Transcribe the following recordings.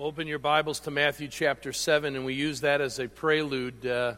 Open your Bibles to Matthew chapter 7, and we use that as a prelude. Uh,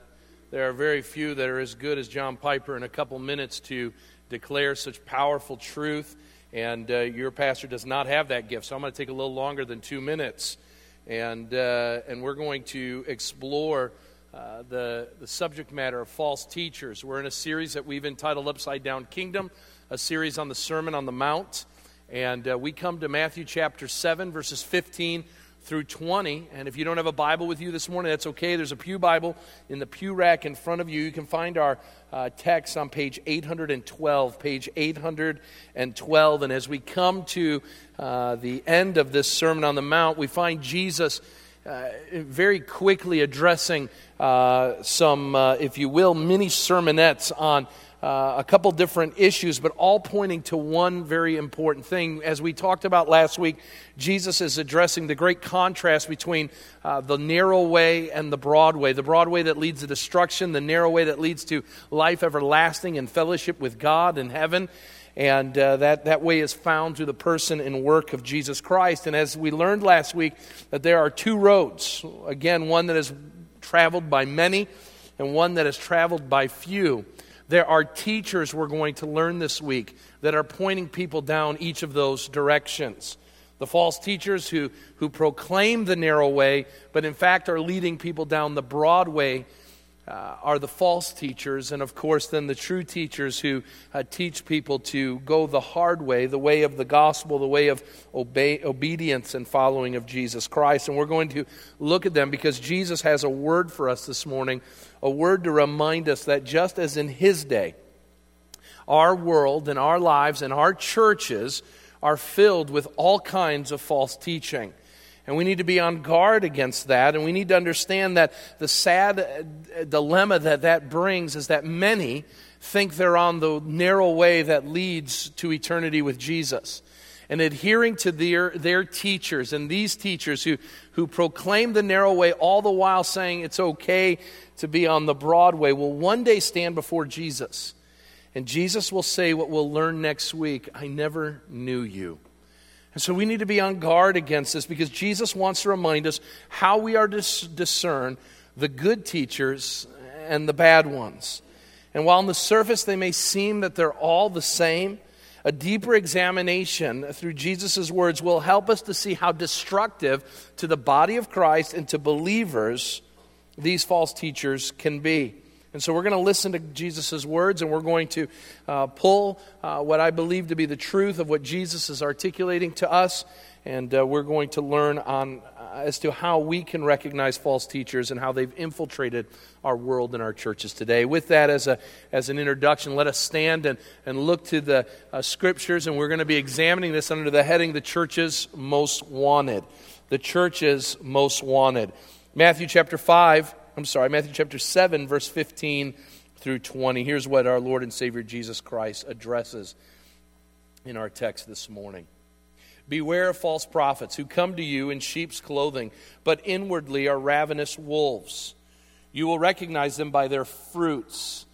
there are very few that are as good as John Piper in a couple minutes to declare such powerful truth, and uh, your pastor does not have that gift. So I'm going to take a little longer than two minutes, and, uh, and we're going to explore uh, the, the subject matter of false teachers. We're in a series that we've entitled Upside Down Kingdom, a series on the Sermon on the Mount. And uh, we come to Matthew chapter 7, verses 15 through 20. And if you don't have a Bible with you this morning, that's okay. There's a Pew Bible in the pew rack in front of you. You can find our uh, text on page 812. Page 812. And as we come to uh, the end of this Sermon on the Mount, we find Jesus. Uh, very quickly addressing uh, some, uh, if you will, mini sermonettes on uh, a couple different issues, but all pointing to one very important thing. As we talked about last week, Jesus is addressing the great contrast between uh, the narrow way and the broad way. The broad way that leads to destruction, the narrow way that leads to life everlasting and fellowship with God in heaven. And uh, that, that way is found through the person and work of Jesus Christ. And as we learned last week, that there are two roads. Again, one that is traveled by many, and one that is traveled by few. There are teachers we're going to learn this week that are pointing people down each of those directions. The false teachers who, who proclaim the narrow way, but in fact are leading people down the broad way uh, are the false teachers, and of course, then the true teachers who uh, teach people to go the hard way, the way of the gospel, the way of obey, obedience and following of Jesus Christ. And we're going to look at them because Jesus has a word for us this morning, a word to remind us that just as in his day, our world and our lives and our churches are filled with all kinds of false teaching. And we need to be on guard against that. And we need to understand that the sad uh, dilemma that that brings is that many think they're on the narrow way that leads to eternity with Jesus. And adhering to their, their teachers and these teachers who, who proclaim the narrow way, all the while saying it's okay to be on the broad way, will one day stand before Jesus. And Jesus will say what we'll learn next week I never knew you. And so we need to be on guard against this because Jesus wants to remind us how we are to discern the good teachers and the bad ones. And while on the surface they may seem that they're all the same, a deeper examination through Jesus' words will help us to see how destructive to the body of Christ and to believers these false teachers can be. And so we're going to listen to Jesus' words and we're going to uh, pull uh, what I believe to be the truth of what Jesus is articulating to us. And uh, we're going to learn on, uh, as to how we can recognize false teachers and how they've infiltrated our world and our churches today. With that as, a, as an introduction, let us stand and, and look to the uh, scriptures. And we're going to be examining this under the heading The Churches Most Wanted. The Churches Most Wanted. Matthew chapter 5 I'm sorry, Matthew chapter 7, verse 15 through 20. Here's what our Lord and Savior Jesus Christ addresses in our text this morning. Beware of false prophets who come to you in sheep's clothing, but inwardly are ravenous wolves. You will recognize them by their fruits.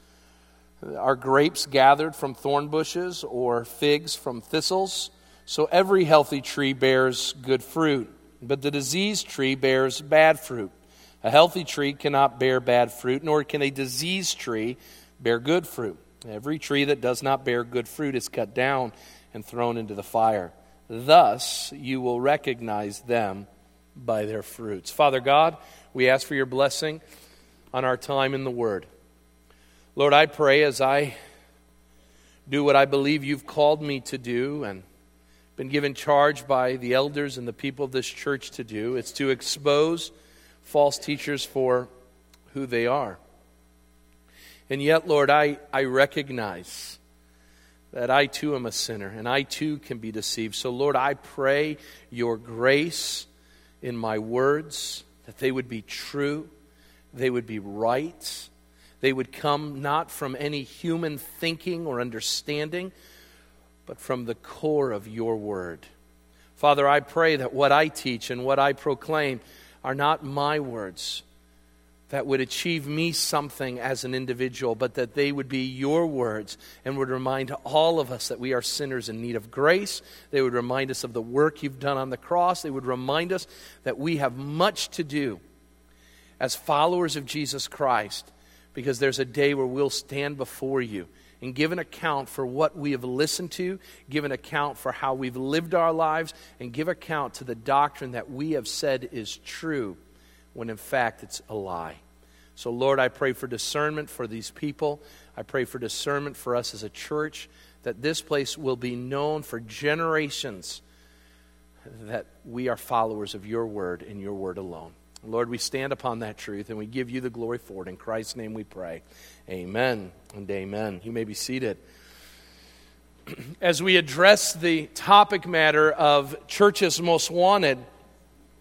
Are grapes gathered from thorn bushes or figs from thistles? So every healthy tree bears good fruit, but the diseased tree bears bad fruit. A healthy tree cannot bear bad fruit, nor can a diseased tree bear good fruit. Every tree that does not bear good fruit is cut down and thrown into the fire. Thus you will recognize them by their fruits. Father God, we ask for your blessing on our time in the Word. Lord, I pray as I do what I believe you've called me to do and been given charge by the elders and the people of this church to do, it's to expose false teachers for who they are. And yet, Lord, I, I recognize that I too am a sinner and I too can be deceived. So, Lord, I pray your grace in my words, that they would be true, they would be right, they would come not from any human thinking or understanding, but from the core of your word. Father, I pray that what I teach and what I proclaim are not my words, that would achieve me something as an individual, but that they would be your words and would remind all of us that we are sinners in need of grace. They would remind us of the work you've done on the cross. They would remind us that we have much to do as followers of Jesus Christ because there's a day where we'll stand before you and give an account for what we have listened to, give an account for how we've lived our lives, and give account to the doctrine that we have said is true when in fact it's a lie. So, Lord, I pray for discernment for these people. I pray for discernment for us as a church, that this place will be known for generations that we are followers of your word and your word alone. Lord, we stand upon that truth and we give you the glory for it. In Christ's name we pray. Amen and amen. You may be seated. As we address the topic matter of churches most wanted,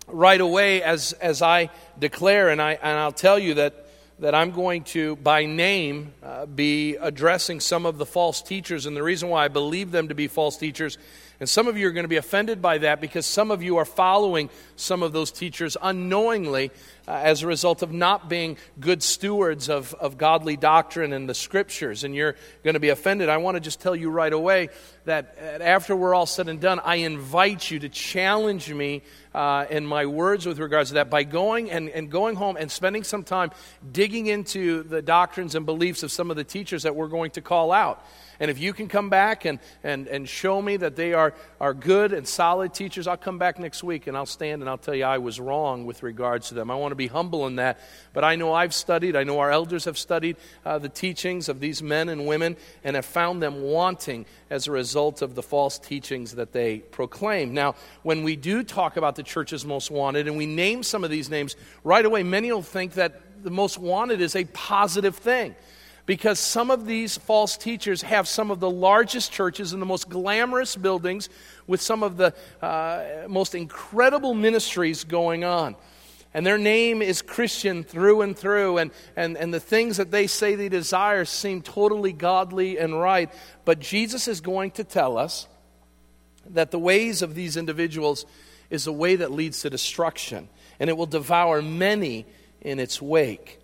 right away, as, as I declare, and, I, and I'll tell you that that I'm going to, by name, uh, be addressing some of the false teachers. And the reason why I believe them to be false teachers and some of you are going to be offended by that because some of you are following some of those teachers unknowingly uh, as a result of not being good stewards of, of godly doctrine and the scriptures, and you're going to be offended. I want to just tell you right away that after we're all said and done, I invite you to challenge me uh, in my words with regards to that by going and, and going home and spending some time digging into the doctrines and beliefs of some of the teachers that we're going to call out. And if you can come back and, and, and show me that they are, are good and solid teachers, I'll come back next week and I'll stand and I'll tell you I was wrong with regards to them. I want to be humble in that. But I know I've studied, I know our elders have studied uh, the teachings of these men and women and have found them wanting as a result of the false teachings that they proclaim. Now, when we do talk about the church's most wanted and we name some of these names, right away, many will think that the most wanted is a positive thing because some of these false teachers have some of the largest churches and the most glamorous buildings with some of the uh, most incredible ministries going on. And their name is Christian through and through, and, and, and the things that they say they desire seem totally godly and right. But Jesus is going to tell us that the ways of these individuals is a way that leads to destruction, and it will devour many in its wake.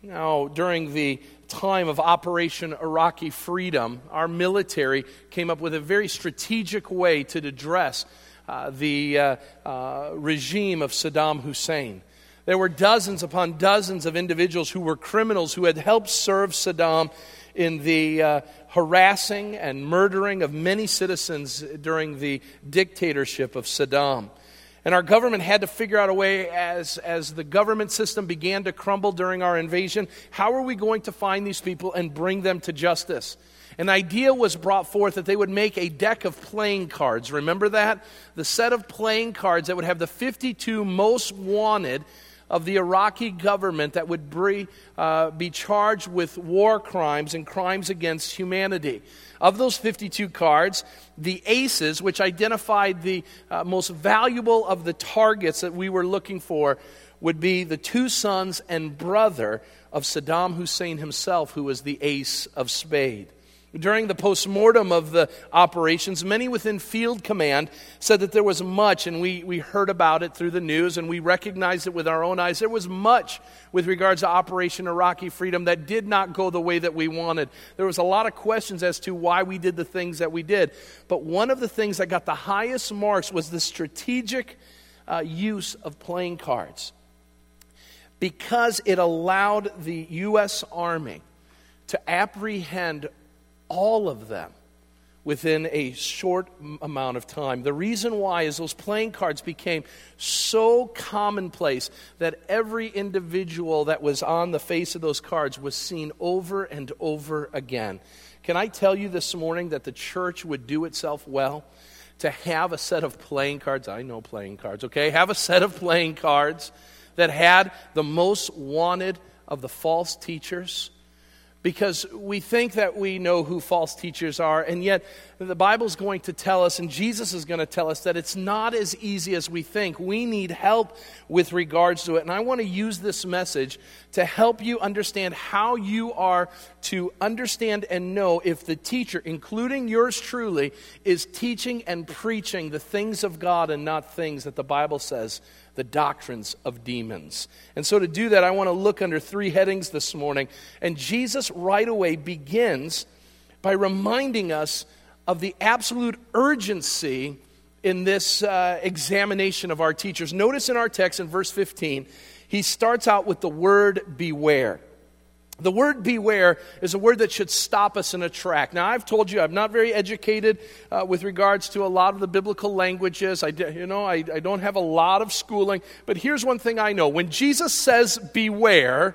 Now, during the time of Operation Iraqi Freedom, our military came up with a very strategic way to address uh, the uh, uh, regime of Saddam Hussein. There were dozens upon dozens of individuals who were criminals who had helped serve Saddam in the uh, harassing and murdering of many citizens during the dictatorship of Saddam. And our government had to figure out a way as, as the government system began to crumble during our invasion how are we going to find these people and bring them to justice? An idea was brought forth that they would make a deck of playing cards. Remember that? The set of playing cards that would have the 52 most wanted of the Iraqi government that would be, uh, be charged with war crimes and crimes against humanity. Of those 52 cards, the aces, which identified the uh, most valuable of the targets that we were looking for, would be the two sons and brother of Saddam Hussein himself, who was the ace of spade. During the postmortem of the operations, many within field command said that there was much, and we, we heard about it through the news and we recognized it with our own eyes. There was much with regards to Operation Iraqi Freedom that did not go the way that we wanted. There was a lot of questions as to why we did the things that we did. But one of the things that got the highest marks was the strategic uh, use of playing cards because it allowed the U.S. Army to apprehend all of them within a short amount of time. The reason why is those playing cards became so commonplace that every individual that was on the face of those cards was seen over and over again. Can I tell you this morning that the church would do itself well to have a set of playing cards? I know playing cards, okay? Have a set of playing cards that had the most wanted of the false teachers because we think that we know who false teachers are, and yet the Bible is going to tell us, and Jesus is going to tell us, that it's not as easy as we think. We need help with regards to it. And I want to use this message to help you understand how you are to understand and know if the teacher, including yours truly, is teaching and preaching the things of God and not things that the Bible says the doctrines of demons. And so, to do that, I want to look under three headings this morning. And Jesus right away begins by reminding us of the absolute urgency in this uh, examination of our teachers. Notice in our text in verse 15, he starts out with the word beware. The word beware is a word that should stop us in a track. Now, I've told you I'm not very educated uh, with regards to a lot of the biblical languages. I, you know, I, I don't have a lot of schooling. But here's one thing I know when Jesus says beware,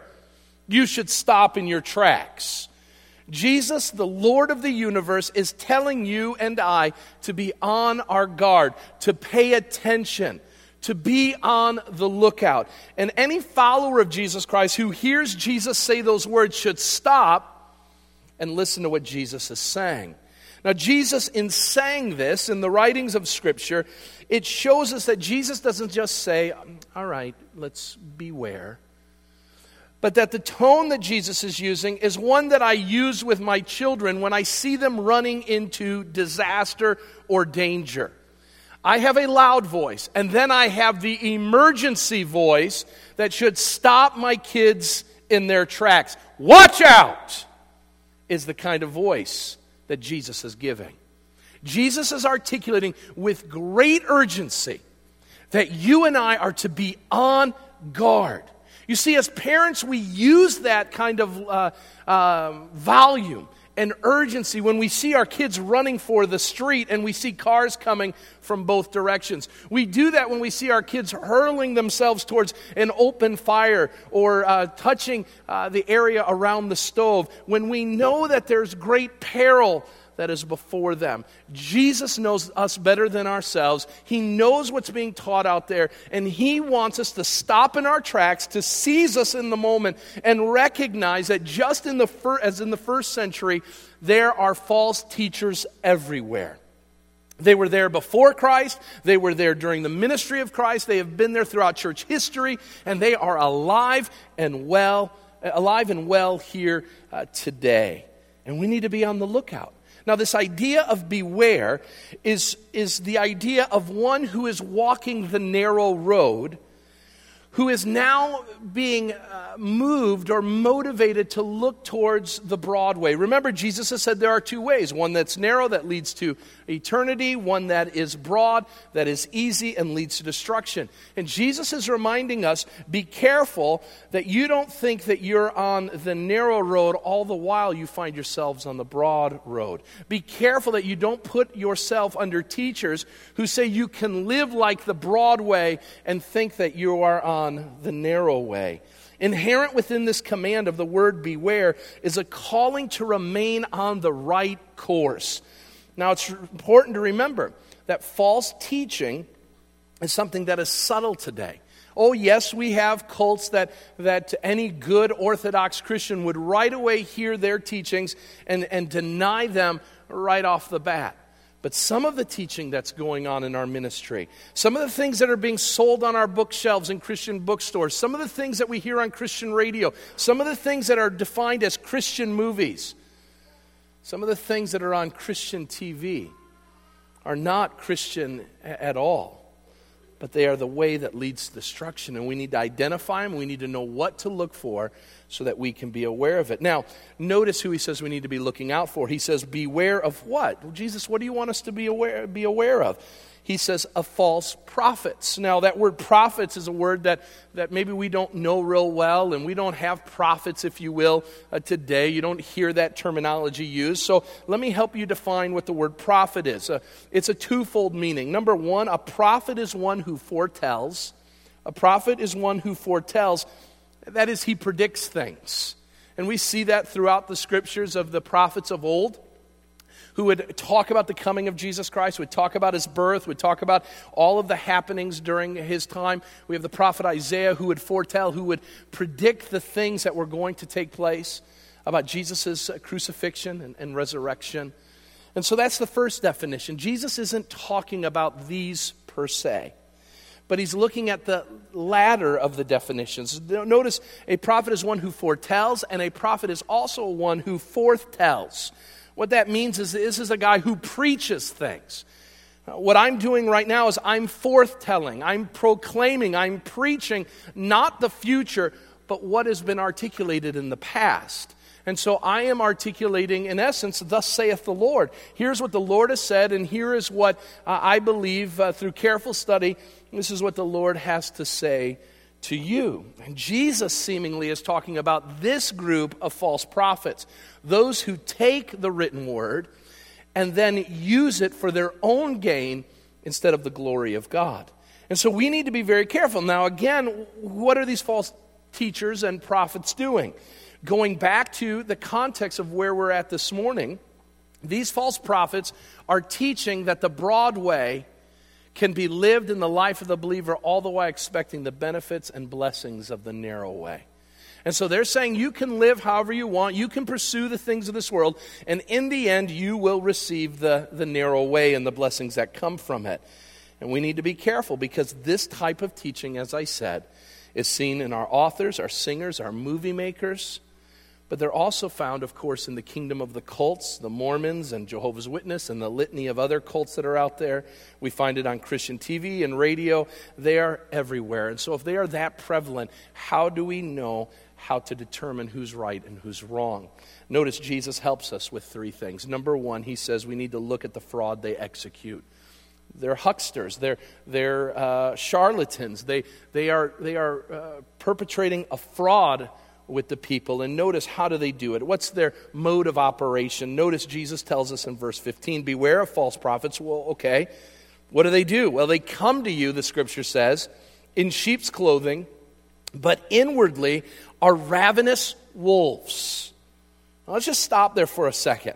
you should stop in your tracks. Jesus, the Lord of the universe, is telling you and I to be on our guard, to pay attention to be on the lookout. And any follower of Jesus Christ who hears Jesus say those words should stop and listen to what Jesus is saying. Now, Jesus, in saying this in the writings of Scripture, it shows us that Jesus doesn't just say, All right, let's beware. But that the tone that Jesus is using is one that I use with my children when I see them running into disaster or danger. I have a loud voice, and then I have the emergency voice that should stop my kids in their tracks. Watch out! Is the kind of voice that Jesus is giving. Jesus is articulating with great urgency that you and I are to be on guard. You see, as parents, we use that kind of uh, uh, volume and urgency when we see our kids running for the street and we see cars coming from both directions. We do that when we see our kids hurling themselves towards an open fire or uh, touching uh, the area around the stove. When we know that there's great peril that is before them. Jesus knows us better than ourselves. He knows what's being taught out there, and He wants us to stop in our tracks, to seize us in the moment, and recognize that just in the fir- as in the first century, there are false teachers everywhere. They were there before Christ. They were there during the ministry of Christ. They have been there throughout church history, and they are alive and well, alive and well here uh, today. And we need to be on the lookout. Now, this idea of beware is, is the idea of one who is walking the narrow road who is now being uh, moved or motivated to look towards the broad way. Remember, Jesus has said there are two ways one that's narrow, that leads to eternity, one that is broad, that is easy, and leads to destruction. And Jesus is reminding us be careful that you don't think that you're on the narrow road all the while you find yourselves on the broad road. Be careful that you don't put yourself under teachers who say you can live like the broad way and think that you are on on the narrow way. Inherent within this command of the word beware is a calling to remain on the right course. Now, it's important to remember that false teaching is something that is subtle today. Oh, yes, we have cults that, that any good Orthodox Christian would right away hear their teachings and, and deny them right off the bat. But some of the teaching that's going on in our ministry, some of the things that are being sold on our bookshelves in Christian bookstores, some of the things that we hear on Christian radio, some of the things that are defined as Christian movies, some of the things that are on Christian TV are not Christian at all but they are the way that leads to destruction. And we need to identify them. We need to know what to look for so that we can be aware of it. Now, notice who he says we need to be looking out for. He says, Beware of what? Well, Jesus, what do you want us to be aware, be aware of? He says, of false prophets. Now, that word prophets is a word that, that maybe we don't know real well, and we don't have prophets, if you will, uh, today. You don't hear that terminology used. So, let me help you define what the word prophet is. Uh, it's a twofold meaning. Number one, a prophet is one who foretells. A prophet is one who foretells. That is, he predicts things. And we see that throughout the scriptures of the prophets of old who would talk about the coming of Jesus Christ, would talk about his birth, would talk about all of the happenings during his time. We have the prophet Isaiah who would foretell, who would predict the things that were going to take place about Jesus' crucifixion and, and resurrection. And so that's the first definition. Jesus isn't talking about these per se but he's looking at the latter of the definitions. Notice a prophet is one who foretells, and a prophet is also one who forthtells. What that means is this is a guy who preaches things. What I'm doing right now is I'm forthtelling, I'm proclaiming, I'm preaching not the future, but what has been articulated in the past. And so I am articulating, in essence, thus saith the Lord. Here's what the Lord has said, and here is what uh, I believe uh, through careful study, this is what the Lord has to say to you. And Jesus seemingly is talking about this group of false prophets, those who take the written word and then use it for their own gain instead of the glory of God. And so we need to be very careful. Now, again, what are these false teachers and prophets doing? Going back to the context of where we're at this morning, these false prophets are teaching that the broad way can be lived in the life of the believer all the while expecting the benefits and blessings of the narrow way. And so they're saying you can live however you want, you can pursue the things of this world, and in the end, you will receive the, the narrow way and the blessings that come from it. And we need to be careful because this type of teaching, as I said, is seen in our authors, our singers, our movie makers. But they're also found, of course, in the kingdom of the cults, the Mormons and Jehovah's Witness, and the litany of other cults that are out there. We find it on Christian TV and radio. They are everywhere. And so, if they are that prevalent, how do we know how to determine who's right and who's wrong? Notice Jesus helps us with three things. Number one, he says we need to look at the fraud they execute. They're hucksters. They're, they're uh, charlatans. They, they are, they are uh, perpetrating a fraud with the people. And notice how do they do it? What's their mode of operation? Notice Jesus tells us in verse 15 Beware of false prophets. Well, okay. What do they do? Well, they come to you, the scripture says, in sheep's clothing, but inwardly are ravenous wolves. Now, let's just stop there for a second.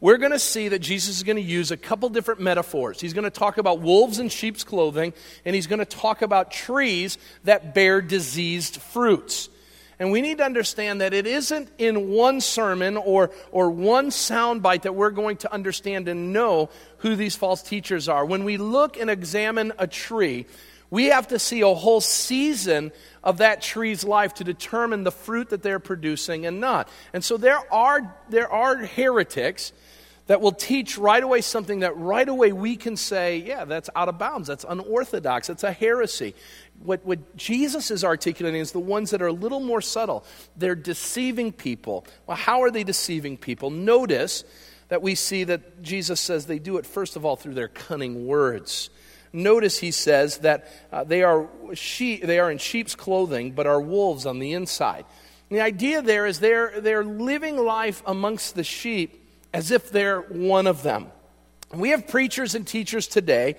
We're going to see that Jesus is going to use a couple different metaphors. He's going to talk about wolves in sheep's clothing, and he's going to talk about trees that bear diseased fruits. And we need to understand that it isn't in one sermon or, or one soundbite that we're going to understand and know who these false teachers are. When we look and examine a tree, we have to see a whole season of that tree's life to determine the fruit that they're producing and not. And so there are, there are heretics that will teach right away something that right away we can say, yeah, that's out of bounds, that's unorthodox, that's a heresy. What, what Jesus is articulating is the ones that are a little more subtle. They're deceiving people. Well, how are they deceiving people? Notice that we see that Jesus says they do it, first of all, through their cunning words. Notice he says that uh, they, are sheep, they are in sheep's clothing, but are wolves on the inside. And the idea there is they're, they're living life amongst the sheep as if they're one of them. We have preachers and teachers today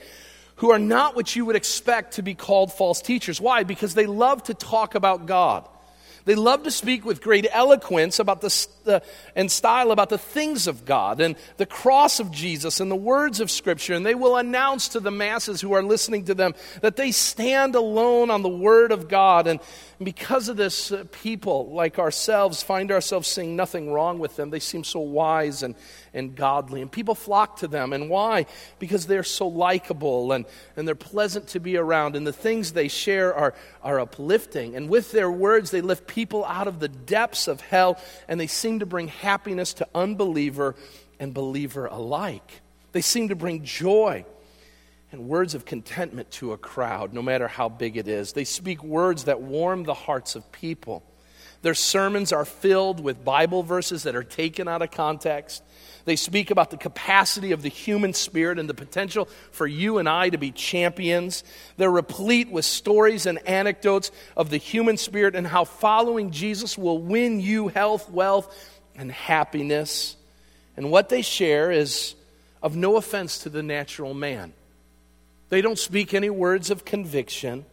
who are not what you would expect to be called false teachers. Why? Because they love to talk about God. They love to speak with great eloquence about the, uh, and style about the things of God and the cross of Jesus and the words of Scripture. And they will announce to the masses who are listening to them that they stand alone on the Word of God. And because of this, uh, people like ourselves find ourselves seeing nothing wrong with them. They seem so wise and, and godly. And people flock to them. And why? Because they're so likable and, and they're pleasant to be around. And the things they share are, are uplifting. And with their words, they lift people out of the depths of hell. And they seem to bring happiness to unbeliever and believer alike. They seem to bring joy and words of contentment to a crowd, no matter how big it is. They speak words that warm the hearts of people. Their sermons are filled with Bible verses that are taken out of context. They speak about the capacity of the human spirit and the potential for you and I to be champions. They're replete with stories and anecdotes of the human spirit and how following Jesus will win you health, wealth, and happiness. And what they share is of no offense to the natural man. They don't speak any words of conviction.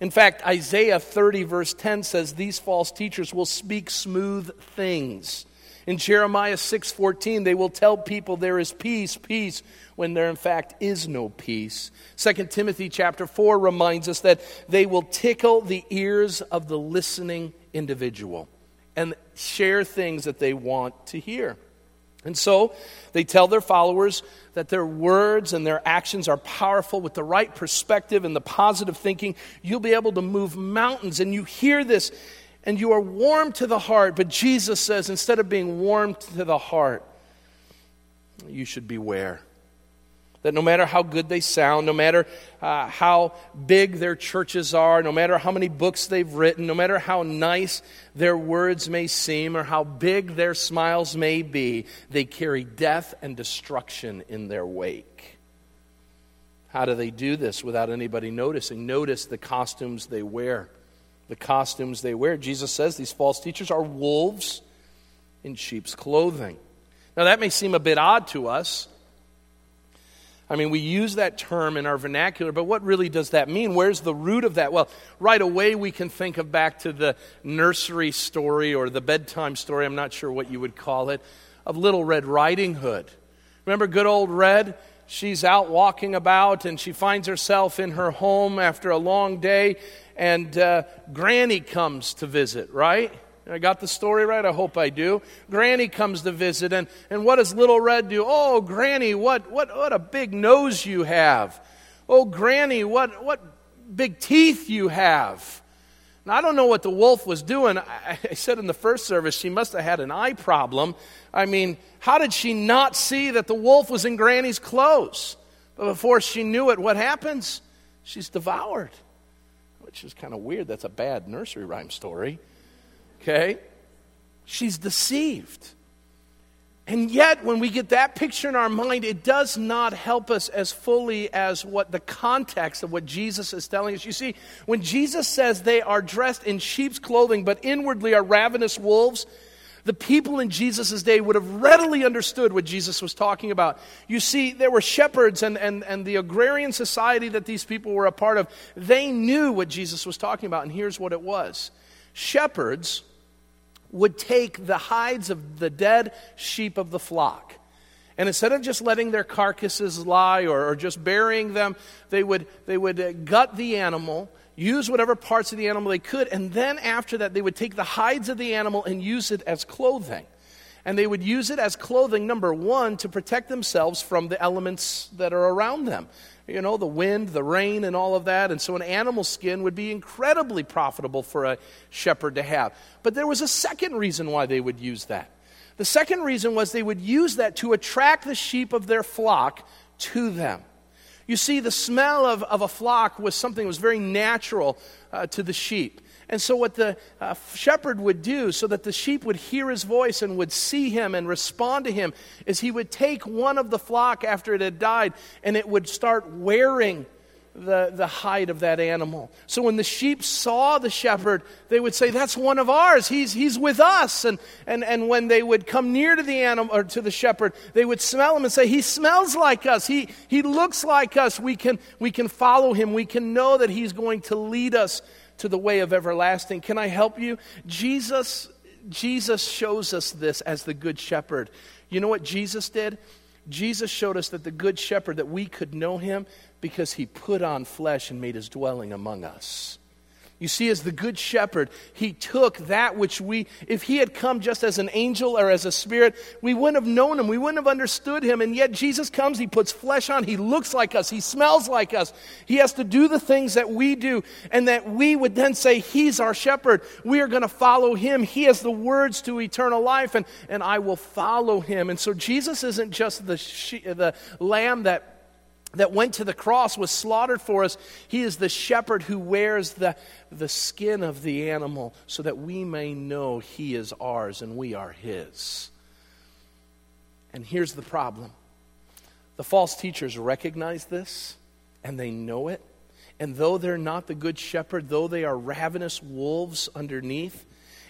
In fact, Isaiah 30, verse 10 says these false teachers will speak smooth things. In Jeremiah 6:14 they will tell people there is peace, peace when there in fact is no peace. 2 Timothy chapter 4 reminds us that they will tickle the ears of the listening individual and share things that they want to hear. And so they tell their followers that their words and their actions are powerful with the right perspective and the positive thinking. You'll be able to move mountains. And you hear this and you are warm to the heart. But Jesus says instead of being warm to the heart, you should beware. That no matter how good they sound, no matter uh, how big their churches are, no matter how many books they've written, no matter how nice their words may seem or how big their smiles may be, they carry death and destruction in their wake. How do they do this without anybody noticing? Notice the costumes they wear. The costumes they wear. Jesus says these false teachers are wolves in sheep's clothing. Now, that may seem a bit odd to us. I mean, we use that term in our vernacular, but what really does that mean? Where's the root of that? Well, right away we can think of back to the nursery story or the bedtime story, I'm not sure what you would call it, of Little Red Riding Hood. Remember good old Red? She's out walking about and she finds herself in her home after a long day, and uh, Granny comes to visit, right? I got the story right? I hope I do. Granny comes to visit, and, and what does Little Red do? Oh, Granny, what, what, what a big nose you have. Oh, Granny, what, what big teeth you have. Now, I don't know what the wolf was doing. I, I said in the first service she must have had an eye problem. I mean, how did she not see that the wolf was in Granny's clothes? But before she knew it, what happens? She's devoured, which is kind of weird. That's a bad nursery rhyme story. Okay? She's deceived. And yet, when we get that picture in our mind, it does not help us as fully as what the context of what Jesus is telling us. You see, when Jesus says they are dressed in sheep's clothing, but inwardly are ravenous wolves, the people in Jesus' day would have readily understood what Jesus was talking about. You see, there were shepherds and, and, and the agrarian society that these people were a part of. They knew what Jesus was talking about, and here's what it was shepherds would take the hides of the dead sheep of the flock. And instead of just letting their carcasses lie or, or just burying them, they would, they would uh, gut the animal, use whatever parts of the animal they could, and then after that, they would take the hides of the animal and use it as clothing. And they would use it as clothing, number one, to protect themselves from the elements that are around them you know, the wind, the rain, and all of that. And so an animal skin would be incredibly profitable for a shepherd to have. But there was a second reason why they would use that. The second reason was they would use that to attract the sheep of their flock to them. You see, the smell of, of a flock was something that was very natural uh, to the sheep. And so, what the uh, shepherd would do so that the sheep would hear his voice and would see him and respond to him is he would take one of the flock after it had died and it would start wearing the, the hide of that animal. So when the sheep saw the shepherd, they would say, That's one of ours. He's, he's with us. And, and, and when they would come near to the animal or to the shepherd, they would smell him and say, He smells like us. He, he looks like us. We can, we can follow him. We can know that he's going to lead us to the way of everlasting. Can I help you? Jesus, Jesus shows us this as the good shepherd. You know what Jesus did? Jesus showed us that the good shepherd, that we could know him because he put on flesh and made his dwelling among us. You see, as the good shepherd, he took that which we, if he had come just as an angel or as a spirit, we wouldn't have known him. We wouldn't have understood him. And yet Jesus comes, he puts flesh on, he looks like us, he smells like us. He has to do the things that we do, and that we would then say, He's our shepherd. We are going to follow him. He has the words to eternal life, and, and I will follow him. And so Jesus isn't just the, she, the lamb that that went to the cross was slaughtered for us. He is the shepherd who wears the, the skin of the animal so that we may know he is ours and we are his. And here's the problem the false teachers recognize this and they know it. And though they're not the good shepherd, though they are ravenous wolves underneath,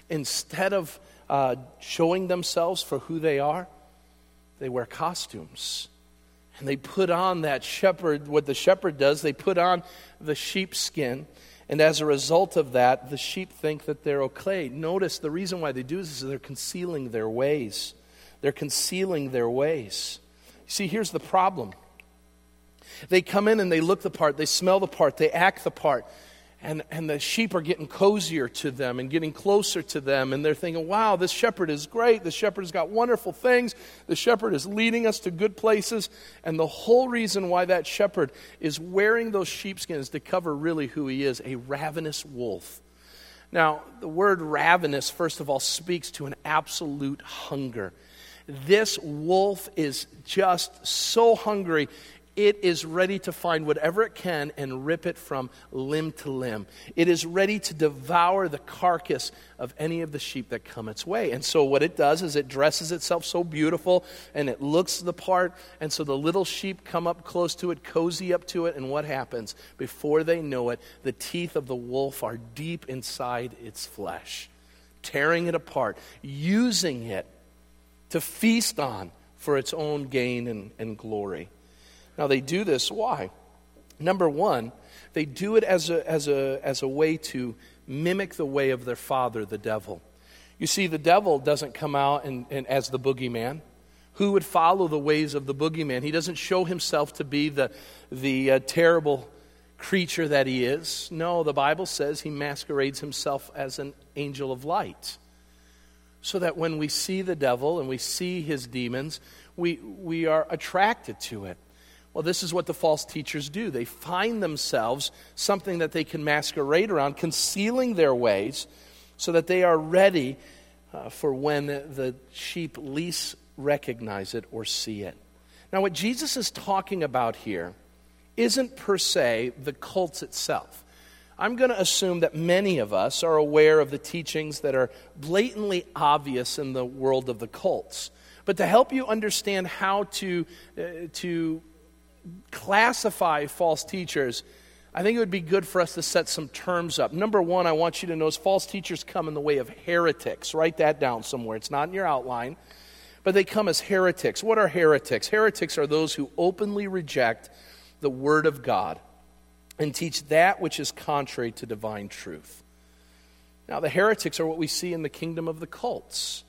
instead of uh, showing themselves for who they are, they wear costumes and they put on that shepherd, what the shepherd does, they put on the sheepskin. And as a result of that, the sheep think that they're okay. Notice the reason why they do this is they're concealing their ways. They're concealing their ways. See, here's the problem. They come in and they look the part, they smell the part, they act the part and, and the sheep are getting cozier to them and getting closer to them. And they're thinking, wow, this shepherd is great. The shepherd's got wonderful things. The shepherd is leading us to good places. And the whole reason why that shepherd is wearing those sheepskins to cover really who he is a ravenous wolf. Now, the word ravenous, first of all, speaks to an absolute hunger. This wolf is just so hungry it is ready to find whatever it can and rip it from limb to limb. It is ready to devour the carcass of any of the sheep that come its way. And so, what it does is it dresses itself so beautiful and it looks the part. And so, the little sheep come up close to it, cozy up to it. And what happens? Before they know it, the teeth of the wolf are deep inside its flesh, tearing it apart, using it to feast on for its own gain and, and glory. Now, they do this, why? Number one, they do it as a, as, a, as a way to mimic the way of their father, the devil. You see, the devil doesn't come out and, and as the boogeyman. Who would follow the ways of the boogeyman? He doesn't show himself to be the, the uh, terrible creature that he is. No, the Bible says he masquerades himself as an angel of light. So that when we see the devil and we see his demons, we, we are attracted to it. Well, this is what the false teachers do. They find themselves something that they can masquerade around, concealing their ways so that they are ready uh, for when the sheep least recognize it or see it. Now, what Jesus is talking about here isn't per se the cults itself. I'm going to assume that many of us are aware of the teachings that are blatantly obvious in the world of the cults. But to help you understand how to, uh, to classify false teachers, I think it would be good for us to set some terms up. Number one, I want you to notice false teachers come in the way of heretics. Write that down somewhere. It's not in your outline, but they come as heretics. What are heretics? Heretics are those who openly reject the Word of God and teach that which is contrary to divine truth. Now, the heretics are what we see in the kingdom of the cults.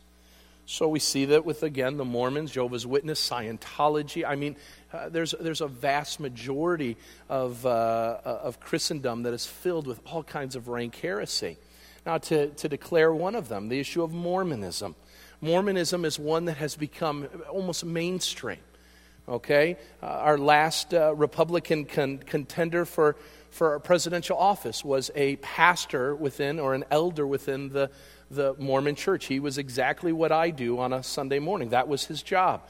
So we see that with, again, the Mormons, Jehovah's Witness, Scientology. I mean, uh, there's, there's a vast majority of, uh, uh, of Christendom that is filled with all kinds of rank heresy. Now, to, to declare one of them, the issue of Mormonism. Mormonism is one that has become almost mainstream. Okay? Uh, our last uh, Republican con- contender for, for presidential office was a pastor within or an elder within the, the Mormon church. He was exactly what I do on a Sunday morning, that was his job.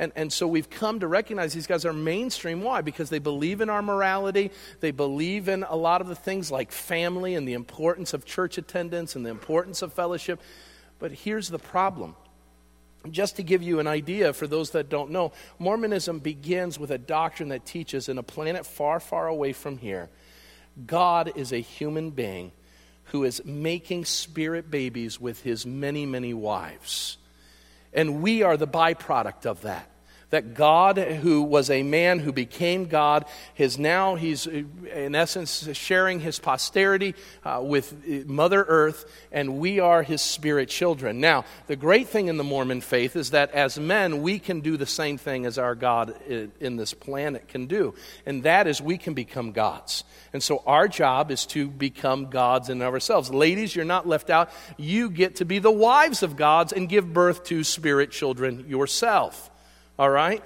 And, and so we've come to recognize these guys are mainstream. Why? Because they believe in our morality. They believe in a lot of the things like family and the importance of church attendance and the importance of fellowship. But here's the problem. Just to give you an idea for those that don't know, Mormonism begins with a doctrine that teaches in a planet far, far away from here, God is a human being who is making spirit babies with his many, many wives. And we are the byproduct of that that God, who was a man who became God, is now, he's in essence sharing his posterity uh, with Mother Earth, and we are his spirit children. Now, the great thing in the Mormon faith is that as men, we can do the same thing as our God in this planet can do, and that is we can become gods. And so our job is to become gods in ourselves. Ladies, you're not left out. You get to be the wives of gods and give birth to spirit children yourself. All right?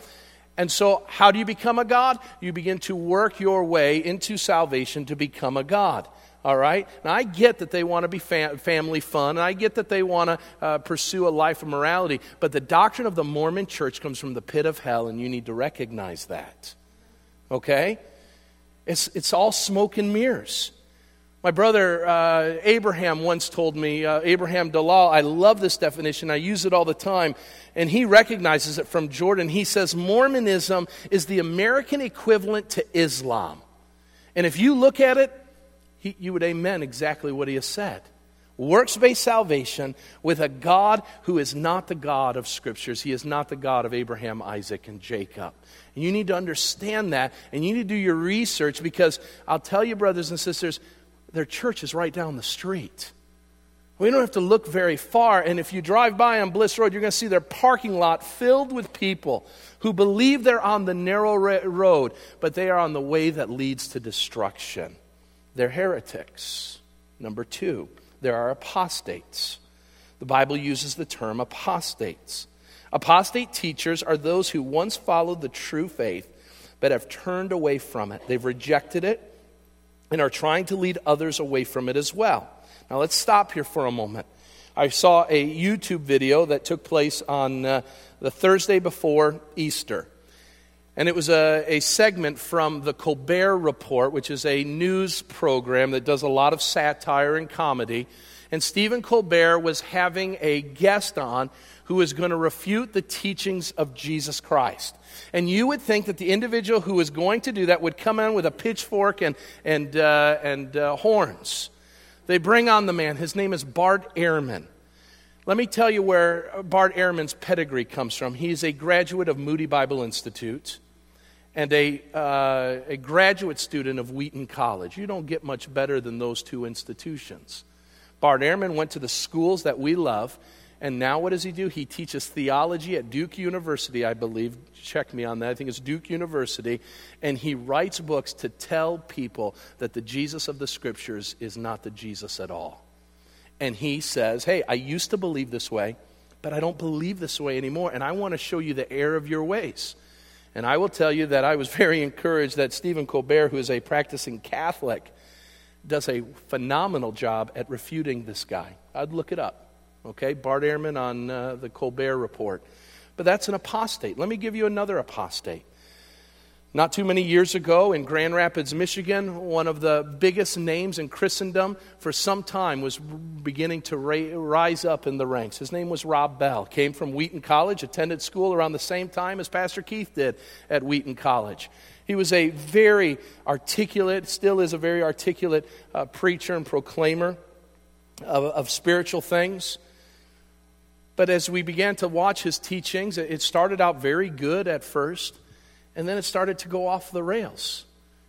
And so, how do you become a God? You begin to work your way into salvation to become a God. All right? Now, I get that they want to be fam- family fun, and I get that they want to uh, pursue a life of morality, but the doctrine of the Mormon church comes from the pit of hell, and you need to recognize that. Okay? It's, it's all smoke and mirrors. My brother uh, Abraham once told me, uh, Abraham Dalal, I love this definition, I use it all the time, and he recognizes it from Jordan. He says Mormonism is the American equivalent to Islam. And if you look at it, he, you would amen exactly what he has said. Works based salvation with a God who is not the God of scriptures. He is not the God of Abraham, Isaac, and Jacob. And you need to understand that, and you need to do your research because I'll tell you, brothers and sisters, their church is right down the street. We don't have to look very far, and if you drive by on Bliss Road, you're going to see their parking lot filled with people who believe they're on the narrow road, but they are on the way that leads to destruction. They're heretics. Number two, there are apostates. The Bible uses the term apostates. Apostate teachers are those who once followed the true faith, but have turned away from it. They've rejected it and are trying to lead others away from it as well. Now, let's stop here for a moment. I saw a YouTube video that took place on uh, the Thursday before Easter. And it was a, a segment from the Colbert Report, which is a news program that does a lot of satire and comedy. And Stephen Colbert was having a guest on who was going to refute the teachings of Jesus Christ. And you would think that the individual who was going to do that would come in with a pitchfork and, and, uh, and uh, horns. They bring on the man. His name is Bart Ehrman. Let me tell you where Bart Ehrman's pedigree comes from. He's a graduate of Moody Bible Institute and a, uh, a graduate student of Wheaton College. You don't get much better than those two institutions. Bart Ehrman went to the schools that we love, and now what does he do? He teaches theology at Duke University, I believe. Check me on that. I think it's Duke University. And he writes books to tell people that the Jesus of the Scriptures is not the Jesus at all and he says, Hey, I used to believe this way, but I don't believe this way anymore, and I want to show you the error of your ways. And I will tell you that I was very encouraged that Stephen Colbert, who is a practicing Catholic, does a phenomenal job at refuting this guy. I'd look it up. Okay, Bart Ehrman on uh, the Colbert Report. But that's an apostate. Let me give you another apostate. Not too many years ago in Grand Rapids, Michigan, one of the biggest names in Christendom for some time was beginning to rise up in the ranks. His name was Rob Bell. Came from Wheaton College, attended school around the same time as Pastor Keith did at Wheaton College. He was a very articulate, still is a very articulate uh, preacher and proclaimer of, of spiritual things. But as we began to watch his teachings, it started out very good at first. And then it started to go off the rails.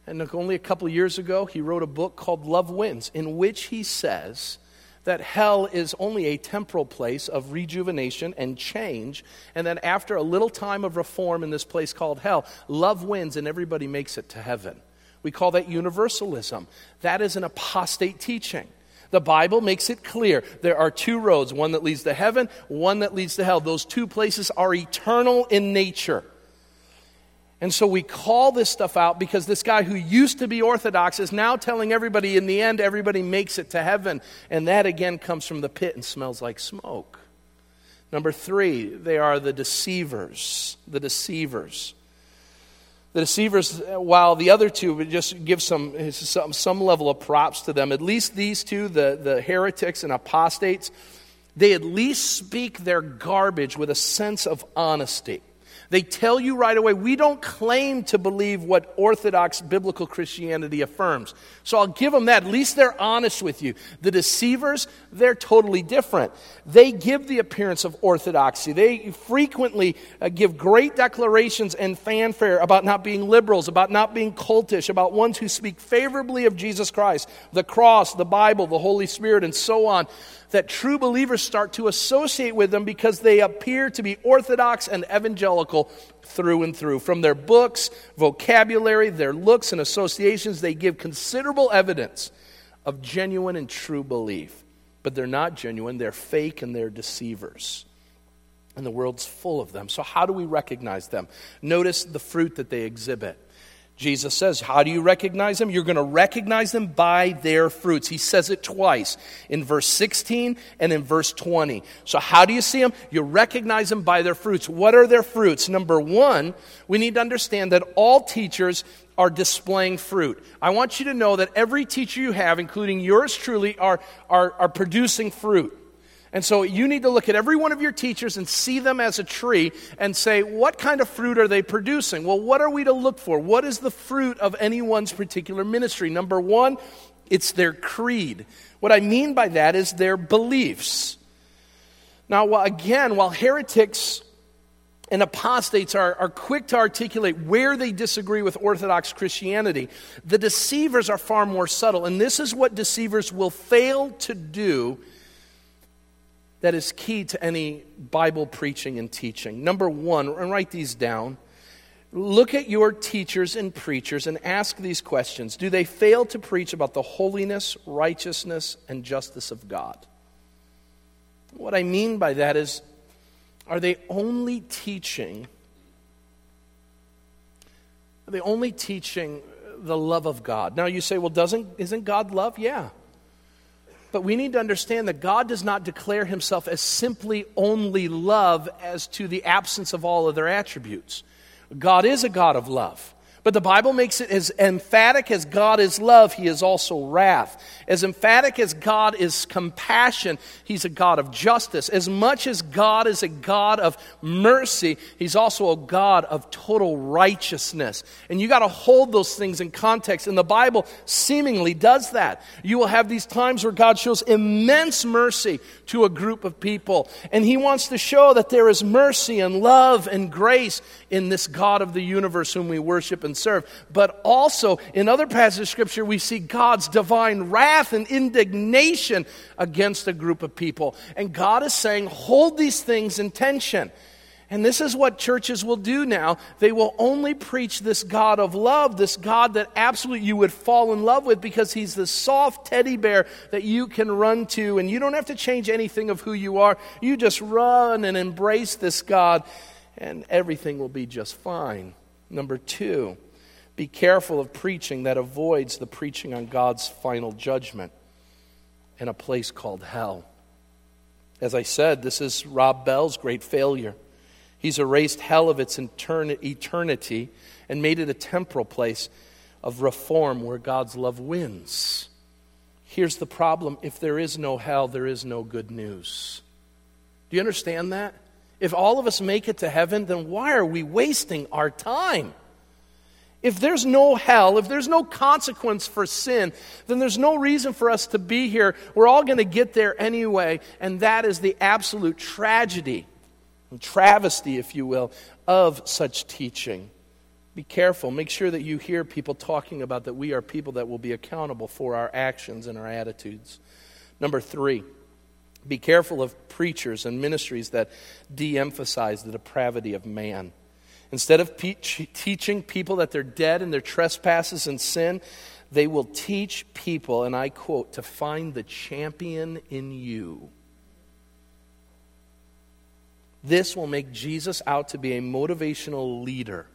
And only a couple years ago, he wrote a book called Love Wins, in which he says that hell is only a temporal place of rejuvenation and change, and that after a little time of reform in this place called hell, love wins and everybody makes it to heaven. We call that universalism. That is an apostate teaching. The Bible makes it clear there are two roads one that leads to heaven, one that leads to hell. Those two places are eternal in nature. And so we call this stuff out because this guy who used to be Orthodox is now telling everybody in the end, everybody makes it to heaven. And that again comes from the pit and smells like smoke. Number three, they are the deceivers. The deceivers. The deceivers, while the other two would just give some, some, some level of props to them, at least these two, the, the heretics and apostates, they at least speak their garbage with a sense of honesty. They tell you right away, we don't claim to believe what Orthodox biblical Christianity affirms. So I'll give them that. At least they're honest with you. The deceivers, they're totally different. They give the appearance of orthodoxy. They frequently uh, give great declarations and fanfare about not being liberals, about not being cultish, about ones who speak favorably of Jesus Christ, the cross, the Bible, the Holy Spirit, and so on that true believers start to associate with them because they appear to be orthodox and evangelical through and through. From their books, vocabulary, their looks, and associations, they give considerable evidence of genuine and true belief. But they're not genuine, they're fake and they're deceivers. And the world's full of them. So, how do we recognize them? Notice the fruit that they exhibit. Jesus says, How do you recognize them? You're going to recognize them by their fruits. He says it twice in verse 16 and in verse 20. So, how do you see them? You recognize them by their fruits. What are their fruits? Number one, we need to understand that all teachers are displaying fruit. I want you to know that every teacher you have, including yours truly, are, are, are producing fruit. And so you need to look at every one of your teachers and see them as a tree and say, what kind of fruit are they producing? Well, what are we to look for? What is the fruit of anyone's particular ministry? Number one, it's their creed. What I mean by that is their beliefs. Now, again, while heretics and apostates are, are quick to articulate where they disagree with Orthodox Christianity, the deceivers are far more subtle. And this is what deceivers will fail to do that is key to any Bible preaching and teaching. Number one, and write these down. Look at your teachers and preachers and ask these questions Do they fail to preach about the holiness, righteousness, and justice of God? What I mean by that is, are they only teaching? Are they only teaching the love of God? Now you say, well, doesn't isn't God love? Yeah. But we need to understand that God does not declare himself as simply only love as to the absence of all other attributes. God is a God of love. But the Bible makes it as emphatic as God is love, He is also wrath. As emphatic as God is compassion, He's a God of justice. As much as God is a God of mercy, He's also a God of total righteousness. And you got to hold those things in context. And the Bible seemingly does that. You will have these times where God shows immense mercy to a group of people. And He wants to show that there is mercy and love and grace in this God of the universe whom we worship and serve. But also, in other passages of Scripture, we see God's divine wrath and indignation against a group of people. And God is saying, hold these things in tension. And this is what churches will do now. They will only preach this God of love, this God that absolutely you would fall in love with because he's the soft teddy bear that you can run to. And you don't have to change anything of who you are. You just run and embrace this God, and everything will be just fine. Number two, be careful of preaching that avoids the preaching on God's final judgment in a place called hell. As I said, this is Rob Bell's great failure. He's erased hell of its eternity and made it a temporal place of reform where God's love wins. Here's the problem if there is no hell, there is no good news. Do you understand that? If all of us make it to heaven, then why are we wasting our time? If there's no hell, if there's no consequence for sin, then there's no reason for us to be here. We're all going to get there anyway, and that is the absolute tragedy, travesty, if you will, of such teaching. Be careful. Make sure that you hear people talking about that we are people that will be accountable for our actions and our attitudes. Number three, be careful of preachers and ministries that de emphasize the depravity of man. Instead of pe- teaching people that they're dead in their trespasses and sin, they will teach people, and I quote, to find the champion in you. This will make Jesus out to be a motivational leader,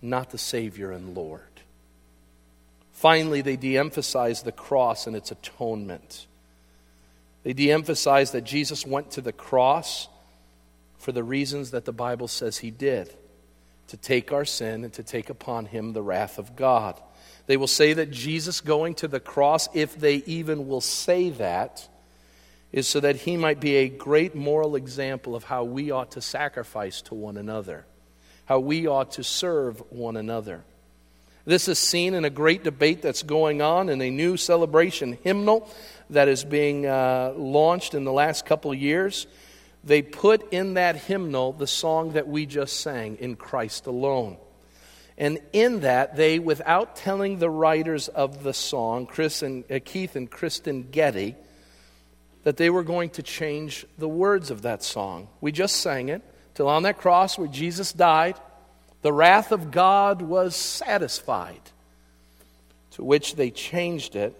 not the Savior and Lord. Finally, they de emphasize the cross and its atonement. They de emphasize that Jesus went to the cross for the reasons that the Bible says he did to take our sin and to take upon him the wrath of God. They will say that Jesus going to the cross, if they even will say that, is so that he might be a great moral example of how we ought to sacrifice to one another, how we ought to serve one another. This is seen in a great debate that's going on in a new celebration hymnal that is being uh, launched in the last couple years they put in that hymnal the song that we just sang, In Christ Alone. And in that, they, without telling the writers of the song, Chris and, uh, Keith and Kristen Getty, that they were going to change the words of that song. We just sang it till on that cross where Jesus died, the wrath of God was satisfied. To which they changed it.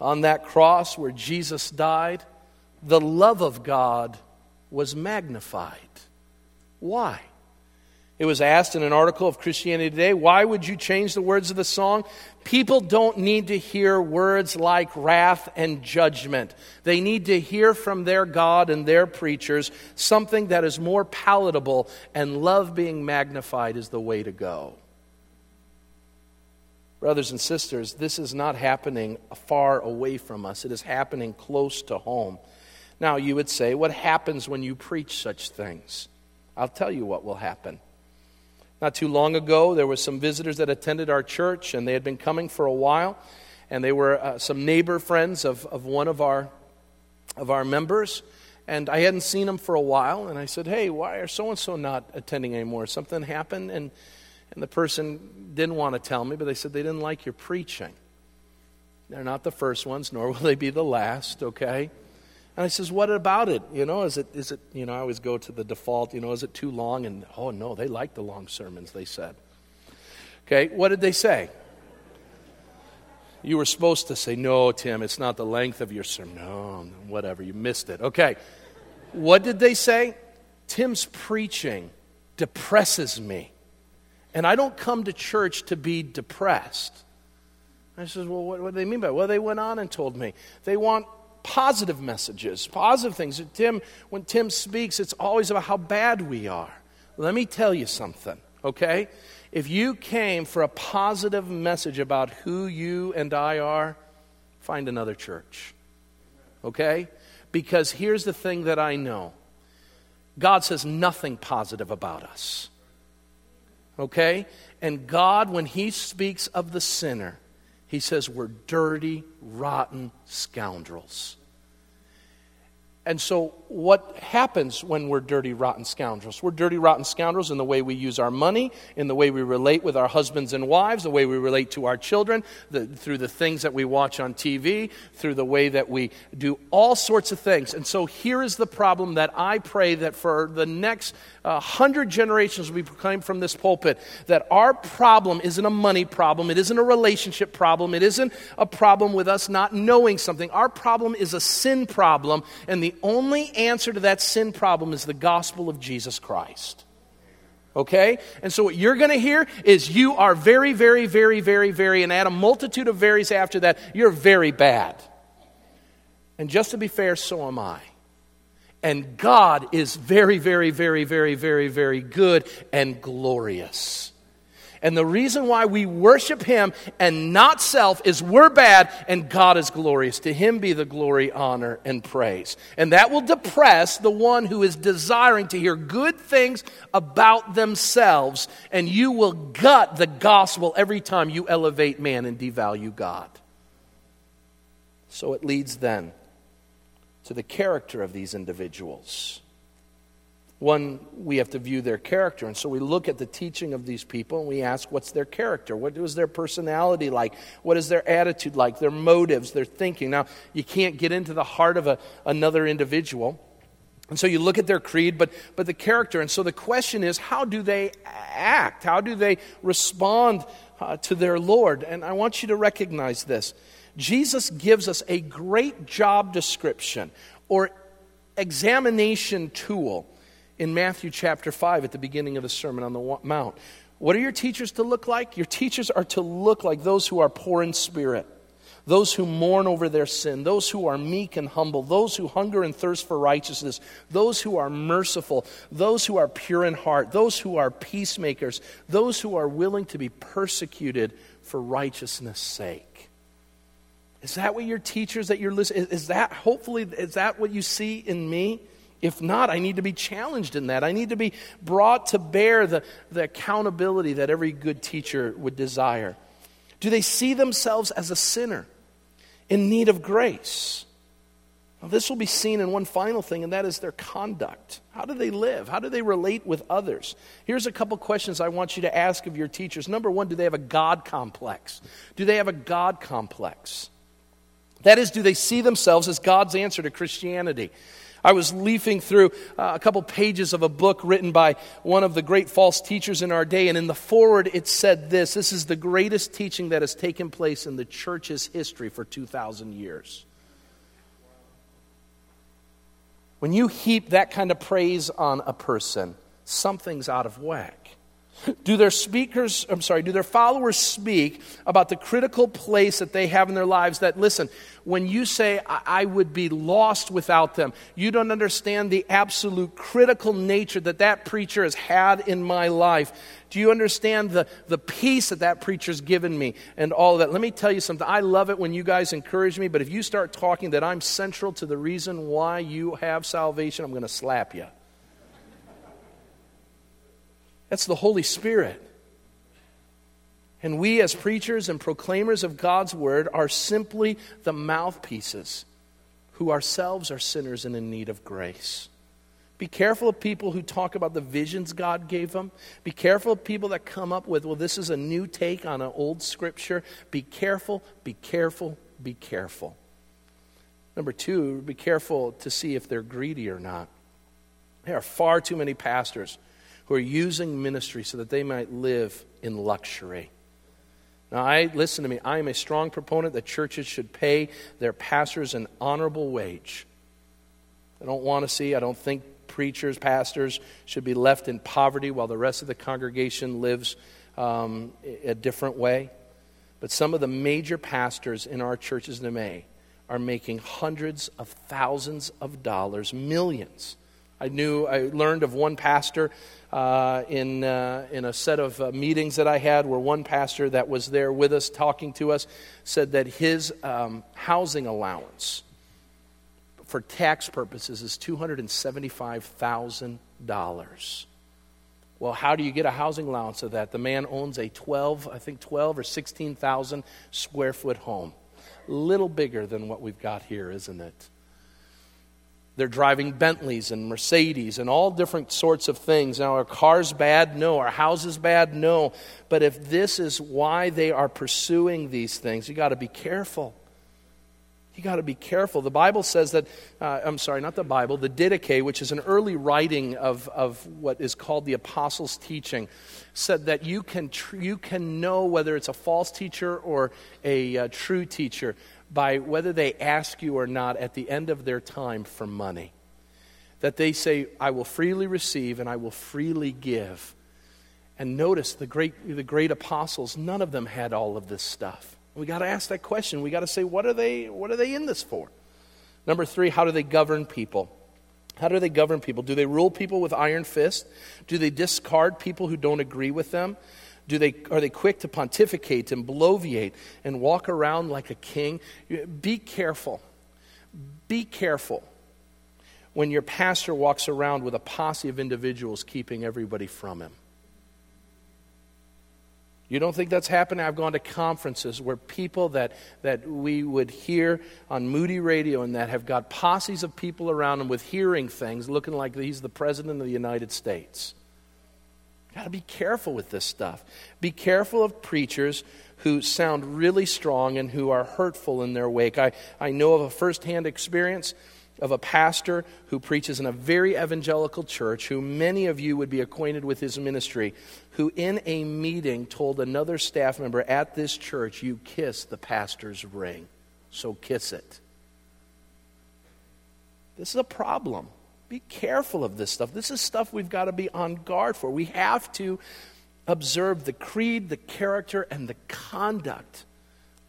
On that cross where Jesus died, the love of God was magnified. Why? It was asked in an article of Christianity Today, why would you change the words of the song? People don't need to hear words like wrath and judgment. They need to hear from their God and their preachers something that is more palatable, and love being magnified is the way to go. Brothers and sisters, this is not happening far away from us, it is happening close to home. Now, you would say, what happens when you preach such things? I'll tell you what will happen. Not too long ago, there were some visitors that attended our church, and they had been coming for a while, and they were uh, some neighbor friends of, of one of our, of our members. And I hadn't seen them for a while, and I said, Hey, why are so and so not attending anymore? Something happened, and, and the person didn't want to tell me, but they said they didn't like your preaching. They're not the first ones, nor will they be the last, okay? And I says, what about it? You know, is it, is it, you know, I always go to the default, you know, is it too long? And, oh, no, they like the long sermons, they said. Okay, what did they say? You were supposed to say, no, Tim, it's not the length of your sermon. No, whatever, you missed it. Okay, what did they say? Tim's preaching depresses me. And I don't come to church to be depressed. I says, well, what, what do they mean by it? Well, they went on and told me they want positive messages, positive things. Tim, when Tim speaks, it's always about how bad we are. Let me tell you something, okay? If you came for a positive message about who you and I are, find another church, okay? Because here's the thing that I know God says nothing positive about us, okay? And God, when He speaks of the sinner, He says we're dirty, rotten scoundrels. And so, what happens when we're dirty, rotten scoundrels? We're dirty, rotten scoundrels in the way we use our money, in the way we relate with our husbands and wives, the way we relate to our children, the, through the things that we watch on TV, through the way that we do all sorts of things. And so, here is the problem that I pray that for the next uh, hundred generations will be proclaimed from this pulpit that our problem isn't a money problem, it isn't a relationship problem, it isn't a problem with us not knowing something. Our problem is a sin problem, and the only answer to that sin problem is the gospel of Jesus Christ. Okay? And so what you're going to hear is you are very, very, very, very, very, and add a multitude of varies after that, you're very bad. And just to be fair, so am I. And God is very, very, very, very, very, very good and glorious. And the reason why we worship Him and not self is we're bad and God is glorious. To Him be the glory, honor, and praise. And that will depress the one who is desiring to hear good things about themselves. And you will gut the gospel every time you elevate man and devalue God. So it leads then to the character of these individuals. One, we have to view their character. And so we look at the teaching of these people and we ask, what's their character? What is their personality like? What is their attitude like? Their motives, their thinking. Now, you can't get into the heart of a, another individual. And so you look at their creed, but, but the character. And so the question is, how do they act? How do they respond uh, to their Lord? And I want you to recognize this. Jesus gives us a great job description or examination tool in Matthew chapter 5 at the beginning of the Sermon on the Mount. What are your teachers to look like? Your teachers are to look like those who are poor in spirit, those who mourn over their sin, those who are meek and humble, those who hunger and thirst for righteousness, those who are merciful, those who are pure in heart, those who are peacemakers, those who are willing to be persecuted for righteousness' sake. Is that what your teachers that you're listening? Is that hopefully is that what you see in me? If not, I need to be challenged in that. I need to be brought to bear the, the accountability that every good teacher would desire. Do they see themselves as a sinner in need of grace? Well, this will be seen in one final thing, and that is their conduct. How do they live? How do they relate with others? Here's a couple questions I want you to ask of your teachers. Number one, do they have a God complex? Do they have a God complex? That is, do they see themselves as God's answer to Christianity? I was leafing through uh, a couple pages of a book written by one of the great false teachers in our day, and in the forward it said this This is the greatest teaching that has taken place in the church's history for 2,000 years. When you heap that kind of praise on a person, something's out of whack. Do their speakers, I'm sorry, do their followers speak about the critical place that they have in their lives? That, listen, when you say, I, I would be lost without them, you don't understand the absolute critical nature that that preacher has had in my life. Do you understand the, the peace that that preacher's given me and all of that? Let me tell you something. I love it when you guys encourage me, but if you start talking that I'm central to the reason why you have salvation, I'm going to slap you. That's the Holy Spirit. And we, as preachers and proclaimers of God's word, are simply the mouthpieces who ourselves are sinners and in need of grace. Be careful of people who talk about the visions God gave them. Be careful of people that come up with, well, this is a new take on an old scripture. Be careful, be careful, be careful. Number two, be careful to see if they're greedy or not. There are far too many pastors who are using ministry so that they might live in luxury. Now, I listen to me. I am a strong proponent that churches should pay their pastors an honorable wage. I don't want to see, I don't think preachers, pastors should be left in poverty while the rest of the congregation lives um, a different way. But some of the major pastors in our churches in the May are making hundreds of thousands of dollars, millions I knew, I learned of one pastor uh, in, uh, in a set of uh, meetings that I had where one pastor that was there with us talking to us said that his um, housing allowance for tax purposes is $275,000. Well, how do you get a housing allowance of that? The man owns a 12, I think 12 or 16,000 square foot home. Little bigger than what we've got here, isn't it? They're driving Bentleys and Mercedes and all different sorts of things. Now, are cars bad? No. Are houses bad? No. But if this is why they are pursuing these things, you got to be careful. You got to be careful. The Bible says that, uh, I'm sorry, not the Bible, the Didache, which is an early writing of, of what is called the Apostles' teaching, said that you can, tr- you can know whether it's a false teacher or a uh, true teacher by whether they ask you or not at the end of their time for money. That they say, I will freely receive and I will freely give. And notice the great, the great apostles, none of them had all of this stuff. We got to ask that question. We got to say, what are, they, what are they in this for? Number three, how do they govern people? How do they govern people? Do they rule people with iron fist? Do they discard people who don't agree with them? Do they, are they quick to pontificate and bloviate and walk around like a king? Be careful. Be careful when your pastor walks around with a posse of individuals keeping everybody from him. You don't think that's happening? I've gone to conferences where people that, that we would hear on Moody Radio and that have got posses of people around them with hearing things looking like he's the President of the United States. Got to be careful with this stuff. Be careful of preachers who sound really strong and who are hurtful in their wake. I, I know of a firsthand experience of a pastor who preaches in a very evangelical church, who many of you would be acquainted with his ministry, who in a meeting told another staff member at this church, You kiss the pastor's ring, so kiss it. This is a problem. Be careful of this stuff. This is stuff we've got to be on guard for. We have to observe the creed, the character, and the conduct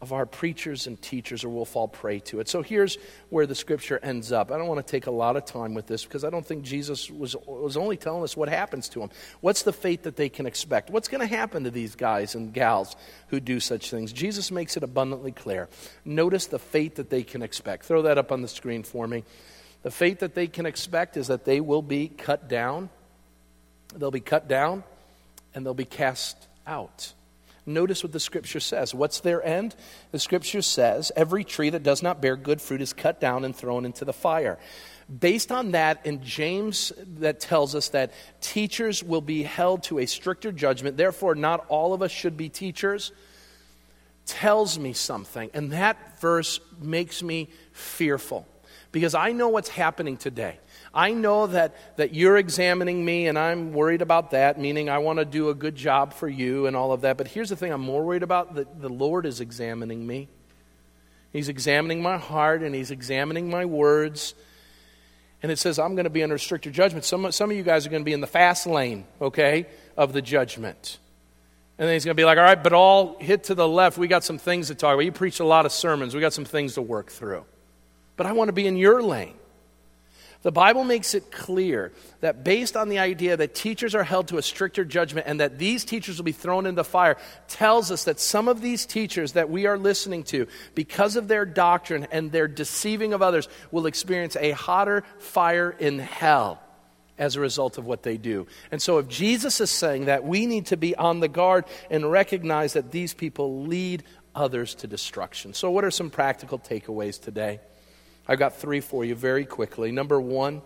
of our preachers and teachers, or we'll fall prey to it. So here's where the scripture ends up. I don't want to take a lot of time with this because I don't think Jesus was, was only telling us what happens to them. What's the fate that they can expect? What's going to happen to these guys and gals who do such things? Jesus makes it abundantly clear. Notice the fate that they can expect. Throw that up on the screen for me. The fate that they can expect is that they will be cut down. They'll be cut down and they'll be cast out. Notice what the scripture says. What's their end? The scripture says, Every tree that does not bear good fruit is cut down and thrown into the fire. Based on that, in James, that tells us that teachers will be held to a stricter judgment. Therefore, not all of us should be teachers. Tells me something. And that verse makes me fearful because I know what's happening today. I know that, that you're examining me, and I'm worried about that, meaning I want to do a good job for you and all of that. But here's the thing I'm more worried about that the Lord is examining me. He's examining my heart, and He's examining my words. And it says, I'm going to be under stricter judgment. Some, some of you guys are going to be in the fast lane, okay, of the judgment. And then he's going to be like, all right, but all hit to the left. We got some things to talk about. You preached a lot of sermons. We got some things to work through. But I want to be in your lane. The Bible makes it clear that based on the idea that teachers are held to a stricter judgment and that these teachers will be thrown into the fire, tells us that some of these teachers that we are listening to, because of their doctrine and their deceiving of others, will experience a hotter fire in hell as a result of what they do. And so, if Jesus is saying that, we need to be on the guard and recognize that these people lead others to destruction. So, what are some practical takeaways today? I've got three for you very quickly. Number one,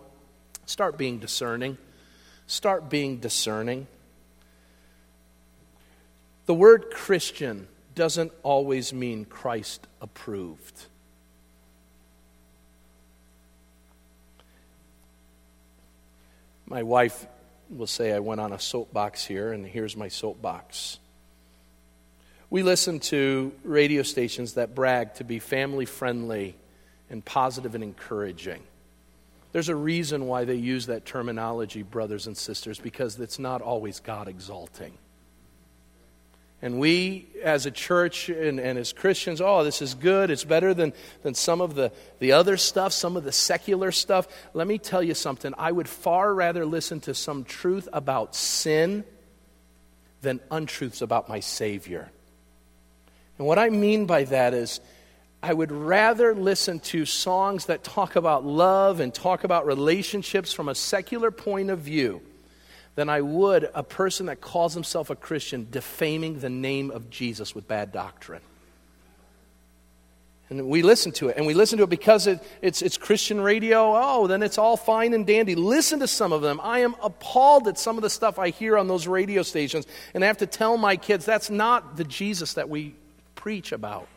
start being discerning. Start being discerning. The word Christian doesn't always mean Christ approved. My wife will say I went on a soapbox here, and here's my soapbox. We listen to radio stations that brag to be family friendly and positive and encouraging. There's a reason why they use that terminology, brothers and sisters, because it's not always God exalting. And we, as a church and, and, as Christians, oh, this is good. It's better than, than some of the, the other stuff, some of the secular stuff. Let me tell you something. I would far rather listen to some truth about sin than untruths about my Savior. And what I mean by that is, I would rather listen to songs that talk about love and talk about relationships from a secular point of view than I would a person that calls himself a Christian defaming the name of Jesus with bad doctrine. And we listen to it, and we listen to it because it, it's, it's Christian radio. Oh, then it's all fine and dandy. Listen to some of them. I am appalled at some of the stuff I hear on those radio stations, and I have to tell my kids that's not the Jesus that we preach about.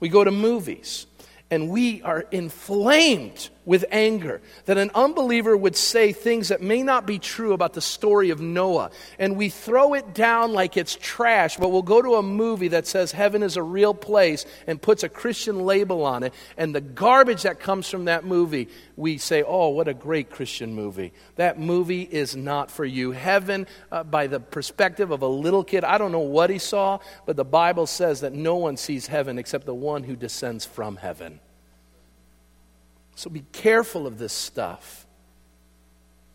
We go to movies and we are inflamed with anger that an unbeliever would say things that may not be true about the story of Noah. And we throw it down like it's trash, but we'll go to a movie that says heaven is a real place and puts a Christian label on it. And the garbage that comes from that movie, we say, oh, what a great Christian movie. That movie is not for you. Heaven, uh, by the perspective of a little kid, I don't know what he saw, but the Bible says that no one sees heaven except the one who descends from heaven. So be careful of this stuff.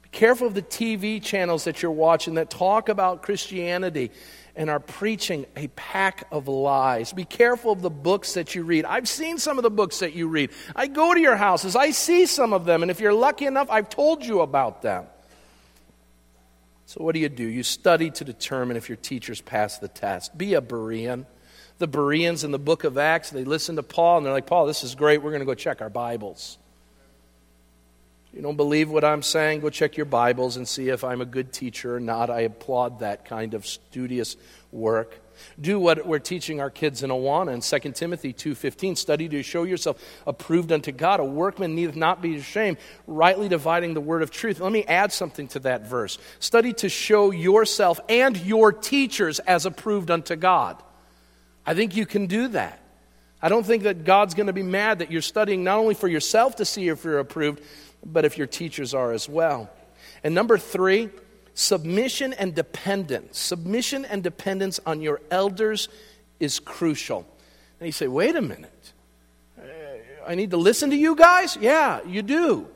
Be careful of the TV channels that you're watching that talk about Christianity and are preaching a pack of lies. Be careful of the books that you read. I've seen some of the books that you read. I go to your houses, I see some of them, and if you're lucky enough, I've told you about them. So, what do you do? You study to determine if your teachers pass the test. Be a Berean. The Bereans in the book of Acts, they listen to Paul and they're like, Paul, this is great. We're going to go check our Bibles you don't believe what I'm saying, go check your Bibles and see if I'm a good teacher or not. I applaud that kind of studious work. Do what we're teaching our kids in Awana in 2 Timothy 2.15. Study to show yourself approved unto God. A workman needeth not be ashamed, rightly dividing the word of truth. Let me add something to that verse. Study to show yourself and your teachers as approved unto God. I think you can do that. I don't think that God's going to be mad that you're studying not only for yourself to see if you're approved, but if your teachers are as well. And number three, submission and dependence. Submission and dependence on your elders is crucial. And you say, wait a minute. Uh, I need to listen to you guys? Yeah, you do.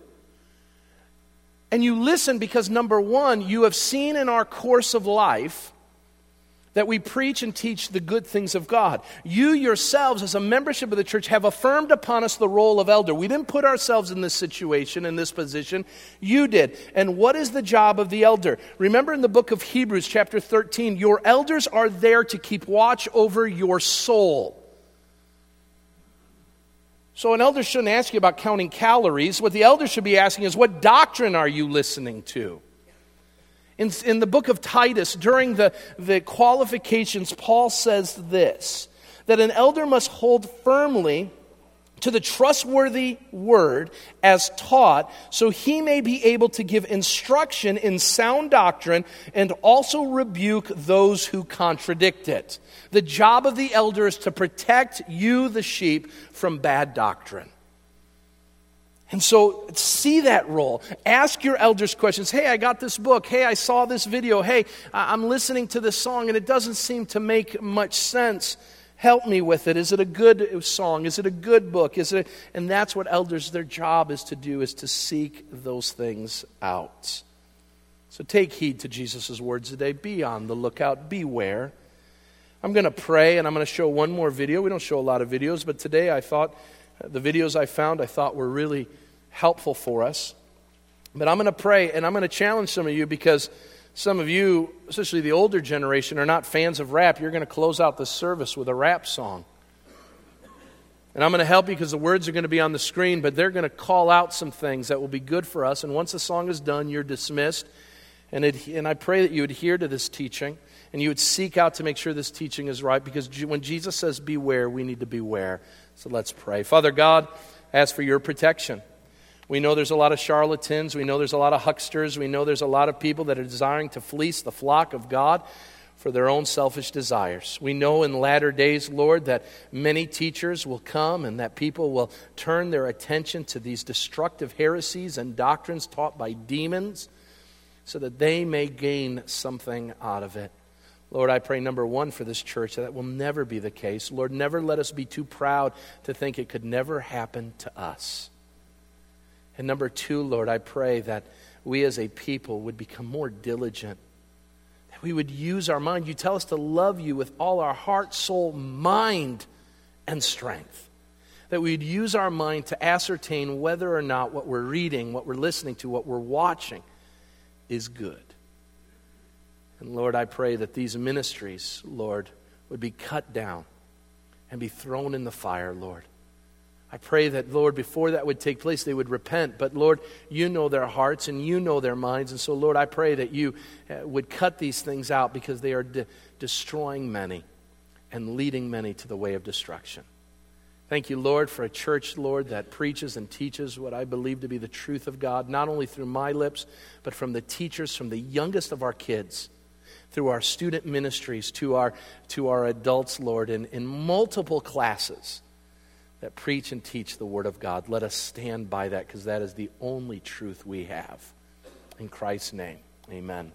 And you listen because, number one, you have seen in our course of life that we preach and teach the good things of God. You yourselves, as a membership of the church, have affirmed upon us the role of elder. We didn't put ourselves in this situation, in this position. You did. And what is the job of the elder? Remember in the book of Hebrews, chapter 13, your elders are there to keep watch over your soul. So, an elder shouldn't ask you about counting calories. What the elder should be asking is, what doctrine are you listening to? In, in the book of Titus, during the, the qualifications, Paul says this that an elder must hold firmly to the trustworthy word as taught, so he may be able to give instruction in sound doctrine and also rebuke those who contradict it. The job of the elder is to protect you, the sheep, from bad doctrine. And so see that role. Ask your elders questions. Hey, I got this book. Hey, I saw this video. Hey, I'm listening to this song and it doesn't seem to make much sense. Help me with it. Is it a good song? Is it a good book? Is it a, and that's what elders their job is to do is to seek those things out. So take heed to Jesus' words today. Be on the lookout. Beware. I'm going to pray and I'm going to show one more video. We don't show a lot of videos, but today I thought the videos I found I thought were really helpful for us. But I'm going to pray and I'm going to challenge some of you because some of you, especially the older generation, are not fans of rap. You're going to close out the service with a rap song. And I'm going to help you because the words are going to be on the screen, but they're going to call out some things that will be good for us. And once the song is done, you're dismissed. And, it, and I pray that you adhere to this teaching and you would seek out to make sure this teaching is right because when Jesus says beware, we need to beware. So let's pray. Father God, ask for your protection. We know there's a lot of charlatans. We know there's a lot of hucksters. We know there's a lot of people that are desiring to fleece the flock of God for their own selfish desires. We know in latter days, Lord, that many teachers will come and that people will turn their attention to these destructive heresies and doctrines taught by demons so that they may gain something out of it. Lord, I pray, number one, for this church that, that will never be the case. Lord, never let us be too proud to think it could never happen to us. And number two, Lord, I pray that we as a people would become more diligent, that we would use our mind. You tell us to love you with all our heart, soul, mind, and strength. That we'd use our mind to ascertain whether or not what we're reading, what we're listening to, what we're watching is good. And Lord, I pray that these ministries, Lord, would be cut down and be thrown in the fire, Lord. I pray that, Lord, before that would take place, they would repent. But, Lord, you know their hearts and you know their minds. And so, Lord, I pray that you uh, would cut these things out because they are de- destroying many and leading many to the way of destruction. Thank you, Lord, for a church, Lord, that preaches and teaches what I believe to be the truth of God, not only through my lips, but from the teachers, from the youngest of our kids through our student ministries to our, to our adults, Lord, in, in multiple classes that preach and teach the Word of God. Let us stand by that because that is the only truth we have. In Christ's name, amen.